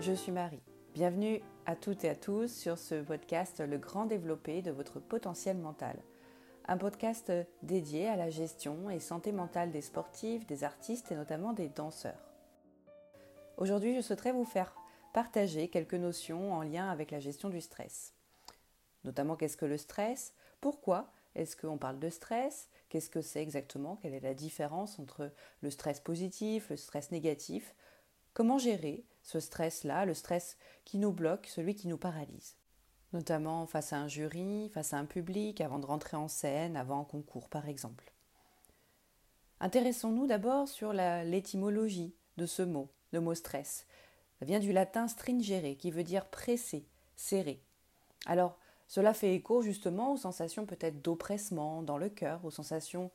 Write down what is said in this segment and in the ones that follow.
je suis Marie. Bienvenue à toutes et à tous sur ce podcast Le Grand Développé de votre potentiel mental. Un podcast dédié à la gestion et santé mentale des sportifs, des artistes et notamment des danseurs. Aujourd'hui, je souhaiterais vous faire partager quelques notions en lien avec la gestion du stress. Notamment qu'est-ce que le stress? Pourquoi est-ce qu'on parle de stress? Qu'est-ce que c'est exactement? Quelle est la différence entre le stress positif, le stress négatif? Comment gérer ce stress-là, le stress qui nous bloque, celui qui nous paralyse Notamment face à un jury, face à un public, avant de rentrer en scène, avant un concours par exemple. Intéressons-nous d'abord sur l'étymologie de ce mot, le mot stress. Ça vient du latin stringere qui veut dire presser, serrer. Alors, cela fait écho justement aux sensations peut-être d'oppressement dans le cœur, aux sensations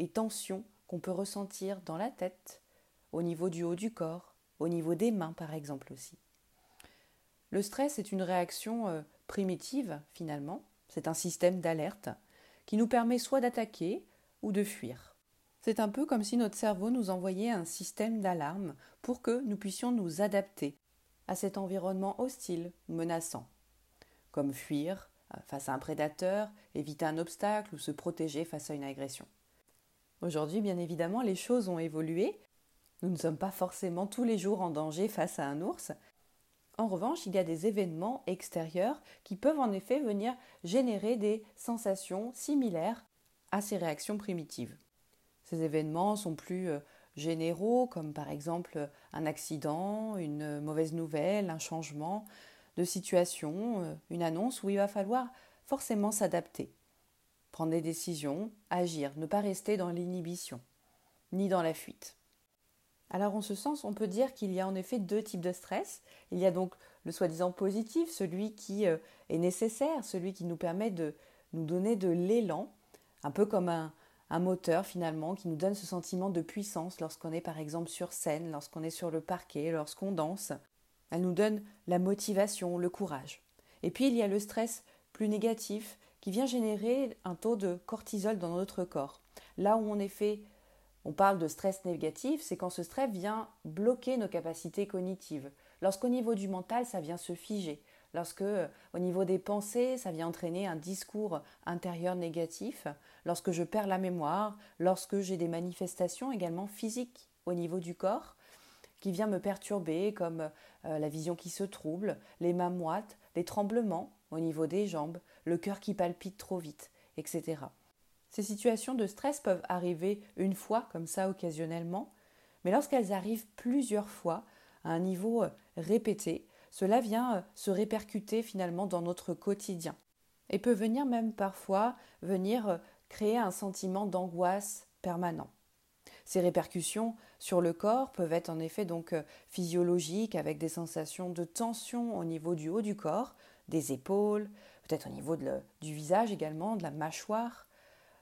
et tensions qu'on peut ressentir dans la tête, au niveau du haut du corps, au niveau des mains par exemple aussi. Le stress est une réaction euh, primitive finalement, c'est un système d'alerte qui nous permet soit d'attaquer ou de fuir. C'est un peu comme si notre cerveau nous envoyait un système d'alarme pour que nous puissions nous adapter à cet environnement hostile ou menaçant, comme fuir euh, face à un prédateur, éviter un obstacle ou se protéger face à une agression. Aujourd'hui, bien évidemment, les choses ont évolué nous ne sommes pas forcément tous les jours en danger face à un ours. En revanche, il y a des événements extérieurs qui peuvent en effet venir générer des sensations similaires à ces réactions primitives. Ces événements sont plus euh, généraux, comme par exemple un accident, une mauvaise nouvelle, un changement de situation, euh, une annonce où il va falloir forcément s'adapter, prendre des décisions, agir, ne pas rester dans l'inhibition, ni dans la fuite. Alors en ce sens, on peut dire qu'il y a en effet deux types de stress. Il y a donc le soi-disant positif, celui qui euh, est nécessaire, celui qui nous permet de nous donner de l'élan, un peu comme un, moteur finalement, qui nous donne ce sentiment de puissance lorsqu'on est par exemple sur scène, lorsqu'on est sur le parquet, lorsqu'on danse. Elle nous donne la motivation, le courage. Et puis il y a le stress plus négatif qui vient générer un taux de cortisol dans notre corps. Là où est fait on parle de stress négatif, c'est quand ce stress vient bloquer nos capacités cognitives. Lorsqu'au niveau du mental, ça vient se figer. Lorsque, au niveau des pensées, ça vient entraîner un discours intérieur négatif. Lorsque je perds la mémoire, lorsque j'ai des manifestations également physiques au niveau du corps qui vient me perturber, comme euh, la vision qui se trouble, les mains moites, les tremblements au niveau des jambes, le cœur qui palpite trop vite, etc. Ces situations de stress peuvent arriver une fois, comme ça, occasionnellement, mais lorsqu'elles arrivent plusieurs fois, à un niveau euh, répété, cela vient euh, se répercuter finalement dans notre quotidien et peut venir même parfois venir euh, créer un sentiment d'angoisse permanent. Ces répercussions sur le corps peuvent être en effet donc physiologiques avec des sensations de tension au niveau du haut du corps, des épaules, peut-être au niveau du visage également, de la mâchoire,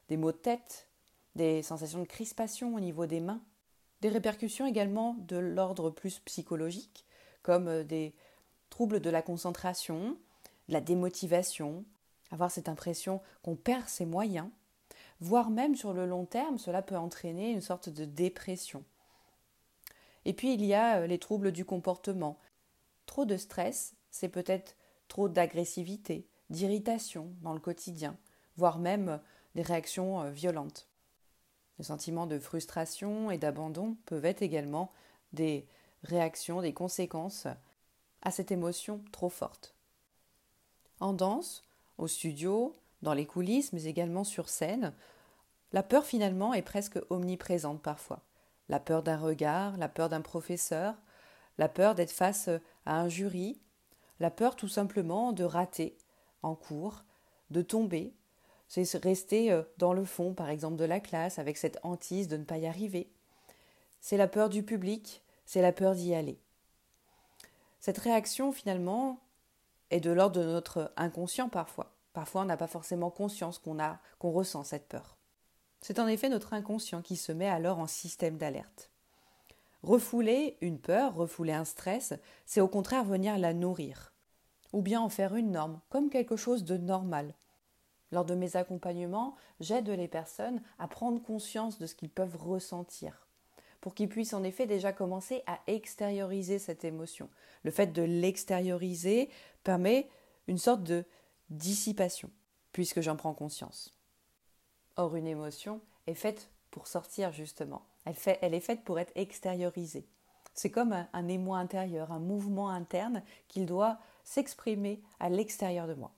des maux de tête, des sensations de crispation au niveau des mains, des répercussions également de l'ordre plus psychologique, comme euh, des troubles de la concentration, de la démotivation, avoir cette impression qu'on perd ses moyens, voire même sur le long terme, cela peut entraîner une sorte de dépression. Et puis il y a euh, les troubles du comportement. Trop de stress, c'est peut-être trop d'agressivité, d'irritation dans le quotidien, voire même des réactions euh, violentes. Le sentiment de frustration et d'abandon peuvent être également des réactions, des conséquences à cette émotion trop forte. En danse, au studio, dans les coulisses, mais également sur scène, la peur finalement est presque omniprésente parfois. La peur d'un regard, la peur d'un professeur, la peur d'être face à un jury, la peur tout simplement de rater en cours, de tomber, c'est rester euh, dans le fond, par exemple, de la classe, avec cette hantise de ne pas y arriver. C'est la peur du public, c'est la peur d'y aller. Cette réaction, finalement, est de l'ordre de notre inconscient parfois. Parfois, on n'a pas forcément conscience qu'on qu'on ressent cette peur. C'est en effet notre inconscient qui se met alors en système d'alerte. Refouler une peur, refouler un stress, c'est au contraire venir la nourrir, ou bien en faire une norme, comme quelque chose de normal, lors de mes accompagnements, j'aide les personnes à prendre conscience de ce qu'ils peuvent ressentir pour qu'il puisse en effet déjà commencer à extérioriser cette émotion. Le fait de l'extérioriser permet une sorte de dissipation, puisque j'en prends conscience. Or, une émotion est faite pour sortir justement. Elle, est faite pour être extériorisée. C'est comme un, émoi intérieur, un mouvement interne qu'il doit s'exprimer à l'extérieur de moi.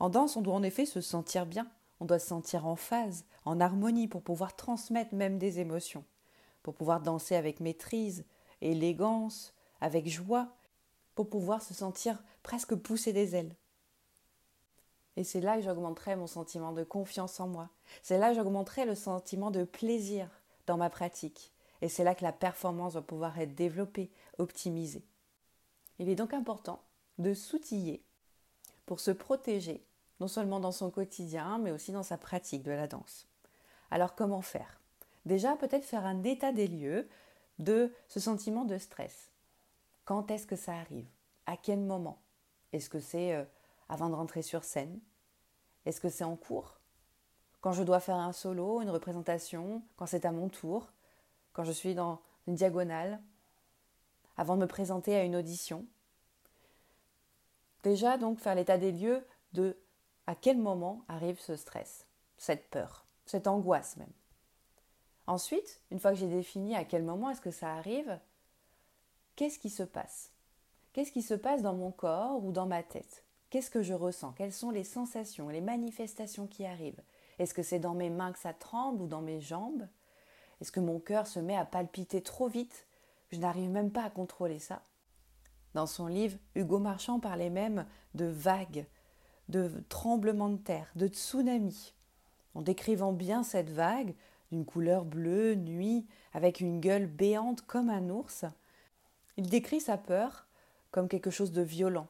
En danse, on doit en effet se sentir bien, on doit se sentir en phase, en harmonie pour pouvoir transmettre même des émotions, pour pouvoir danser avec maîtrise, élégance, avec joie, pour pouvoir se sentir presque pousser des ailes. Et c'est là que j'augmenterai mon sentiment de confiance en moi. C'est là que j'augmenterai le sentiment de plaisir dans ma pratique. Et c'est là que la performance va pouvoir être développée, optimisée. Il est donc important de s'outiller pour se protéger non seulement dans son quotidien, mais aussi dans sa pratique de la danse. Alors comment faire? Déjà, peut-être faire un état des lieux de ce sentiment de stress. Quand est-ce que ça arrive? À quel moment? Est-ce que c'est euh, avant de rentrer sur scène? Est-ce que c'est en cours? Quand je dois faire un solo, une représentation, quand c'est à mon tour, quand je suis dans une diagonale, avant de me présenter à une audition? Déjà, donc, faire l'état des lieux de à quel moment arrive ce stress, cette peur, cette angoisse même? Ensuite, une fois que j'ai défini à quel moment est-ce que ça arrive, qu'est-ce qui se passe? Qu'est-ce qui se passe dans mon corps ou dans ma tête? Qu'est-ce que je ressens? Quelles sont les sensations, les manifestations qui arrivent? Est-ce que c'est dans mes mains que ça tremble ou dans mes jambes? Est-ce que mon cœur se met à palpiter trop vite? Je n'arrive même pas à contrôler ça. Dans son livre, Hugo Marchand parlait même de vagues, de tremblements de terre, de tsunami. En décrivant bien cette vague, d'une couleur bleue, nuit, avec une gueule béante comme un ours, il décrit sa peur comme quelque chose de violent,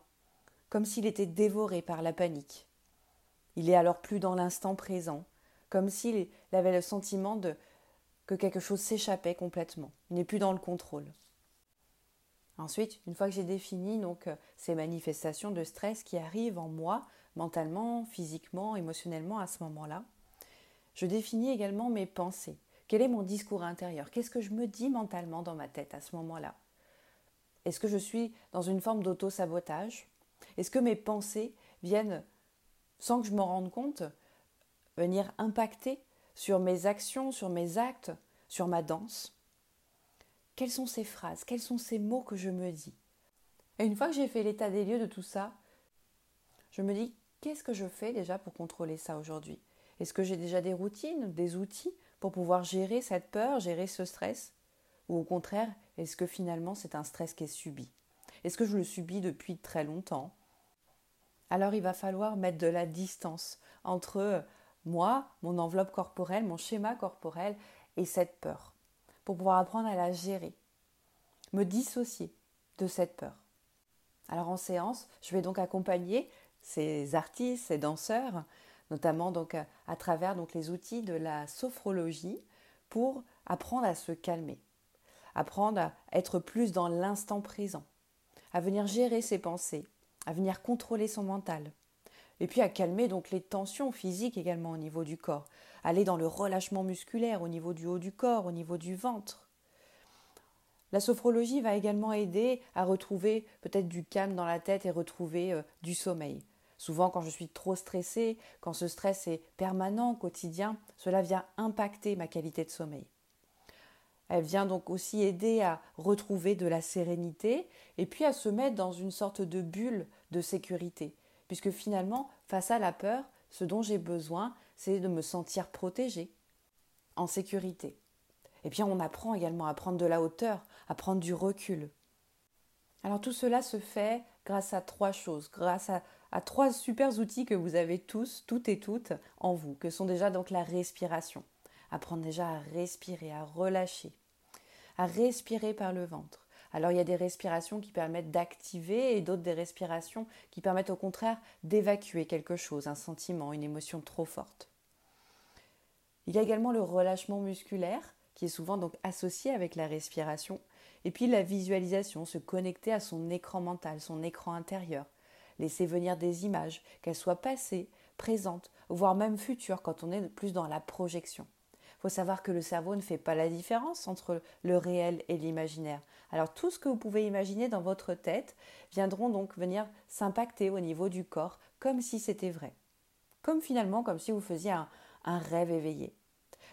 comme s'il était dévoré par la panique. Il est alors plus dans l'instant présent, comme s'il avait le sentiment de que quelque chose s'échappait complètement. Il n'est plus dans le contrôle. Ensuite, une fois que j'ai défini donc euh, ces manifestations de stress qui arrivent en moi, mentalement, physiquement, émotionnellement à ce moment-là. Je définis également mes pensées. Quel est mon discours intérieur? Qu'est-ce que je me dis mentalement dans ma tête à ce moment-là? Est-ce que je suis dans une forme d'auto-sabotage? Est-ce que mes pensées viennent, sans que je m'en rende compte, venir impacter sur mes actions, sur mes actes, sur ma danse? Quelles sont ces phrases? Quels sont ces mots que je me dis? Et une fois que j'ai fait l'état des lieux de tout ça, je me dis qu'est-ce que je fais déjà pour contrôler ça aujourd'hui? Est-ce que j'ai déjà des routines, des outils pour pouvoir gérer cette peur, gérer ce stress? Ou au contraire, est-ce que finalement c'est un stress qui est subi? Est-ce que je le subis depuis très longtemps? Alors il va falloir mettre de la distance entre moi, mon enveloppe corporelle, mon schéma corporel et cette peur, pour pouvoir apprendre à la gérer, me dissocier de cette peur. Alors en séance, je vais donc accompagner ces artistes, ces danseurs, notamment donc à, travers les outils de la sophrologie pour apprendre à se calmer, apprendre à être plus dans l'instant présent, à venir gérer ses pensées, à venir contrôler son mental, et puis à calmer donc les tensions physiques également au niveau du corps, aller dans le relâchement musculaire au niveau du haut du corps, au niveau du ventre. La sophrologie va également aider à retrouver peut-être du calme dans la tête et retrouver euh, du sommeil. Souvent, quand je suis trop stressée, quand ce stress est permanent, quotidien, cela vient impacter ma qualité de sommeil. Elle vient donc aussi aider à retrouver de la sérénité et puis à se mettre dans une sorte de bulle de sécurité. Puisque finalement, face à la peur, ce dont j'ai besoin, c'est de me sentir protégée, en sécurité. Et puis on apprend également à prendre de la hauteur, à prendre du recul. Alors tout cela se fait grâce à trois choses, grâce à à trois super outils que vous avez tous, toutes et toutes en vous, que sont déjà donc la respiration. Apprendre déjà à respirer, à relâcher, à respirer par le ventre. Alors il y a des respirations qui permettent d'activer et d'autres des respirations qui permettent au contraire d'évacuer quelque chose, un sentiment, une émotion trop forte. Il y a également le relâchement musculaire qui est souvent donc associé avec la respiration et puis la visualisation, se connecter à son écran mental, son écran intérieur, laisser venir des images, qu'elles soient passées, présentes, voire même futures quand on est plus dans la projection. Il faut savoir que le cerveau ne fait pas la différence entre le réel et l'imaginaire. Alors tout ce que vous pouvez imaginer dans votre tête viendront donc venir s'impacter au niveau du corps comme si c'était vrai. Comme finalement, comme si vous faisiez un, rêve éveillé.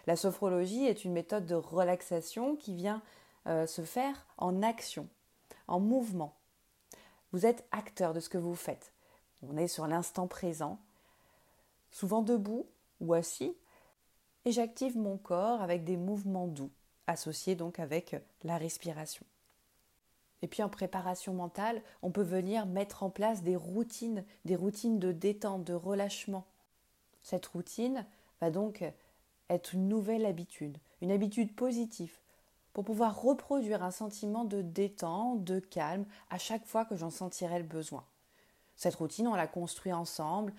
La sophrologie est une méthode de relaxation qui vient euh, se faire en action, en mouvement. Vous êtes acteur de ce que vous faites. On est sur l'instant présent, souvent debout ou assis, et j'active mon corps avec des mouvements doux, associés donc avec la respiration. Et puis en préparation mentale, on peut venir mettre en place des routines, des routines de détente, de relâchement. Cette routine va donc être une nouvelle habitude, une habitude positive, pour pouvoir reproduire un sentiment de détente, de calme à chaque fois que j'en sentirai le besoin. Cette routine, on la construit ensemble,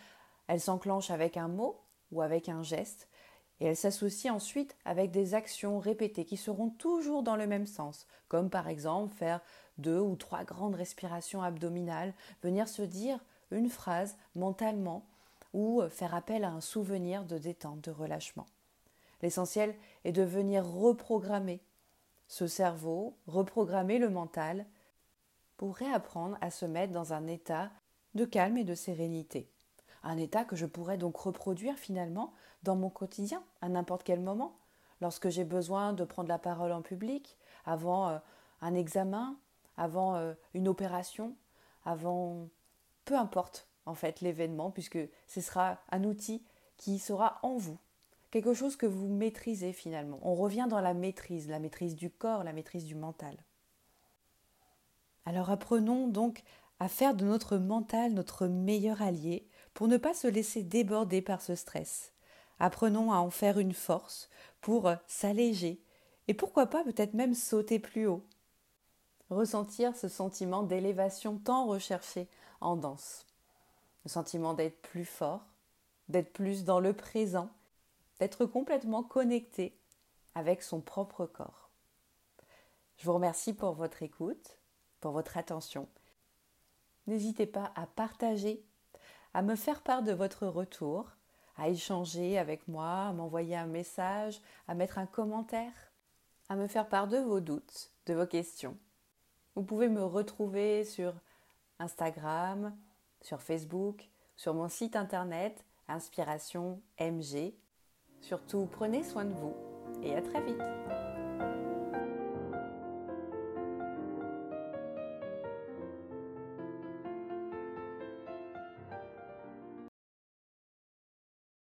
elle s'enclenche avec un mot ou avec un geste, et elle s'associe ensuite avec des actions répétées qui seront toujours dans le même sens, comme par exemple faire deux ou trois grandes respirations abdominales, venir se dire une phrase mentalement ou faire appel à un souvenir de détente, de relâchement. L'essentiel est de venir reprogrammer ce cerveau, reprogrammer le mental pour réapprendre à se mettre dans un état de calme et de sérénité. Un état que je pourrais donc reproduire finalement dans mon quotidien, à n'importe quel moment, lorsque j'ai besoin de prendre la parole en public, avant euh, un examen, avant euh, une opération, avant peu importe en fait l'événement, puisque ce sera un outil qui sera en vous, quelque chose que vous maîtrisez finalement. On revient dans la maîtrise, la maîtrise du corps, la maîtrise du mental. Alors apprenons donc à faire de notre mental notre meilleur allié pour ne pas se laisser déborder par ce stress. Apprenons à en faire une force pour s'alléger et pourquoi pas peut-être même sauter plus haut. Ressentir ce sentiment d'élévation tant recherché en danse. Le sentiment d'être plus fort, d'être plus dans le présent, d'être complètement connecté avec son propre corps. Je vous remercie pour votre écoute, pour votre attention. N'hésitez pas à partager, à me faire part de votre retour à échanger avec moi, à m'envoyer un message, à mettre un commentaire, à me faire part de vos doutes, de vos questions. Vous pouvez me retrouver sur Instagram, sur Facebook, sur mon site internet Inspiration MG. Surtout, prenez soin de vous et à très vite.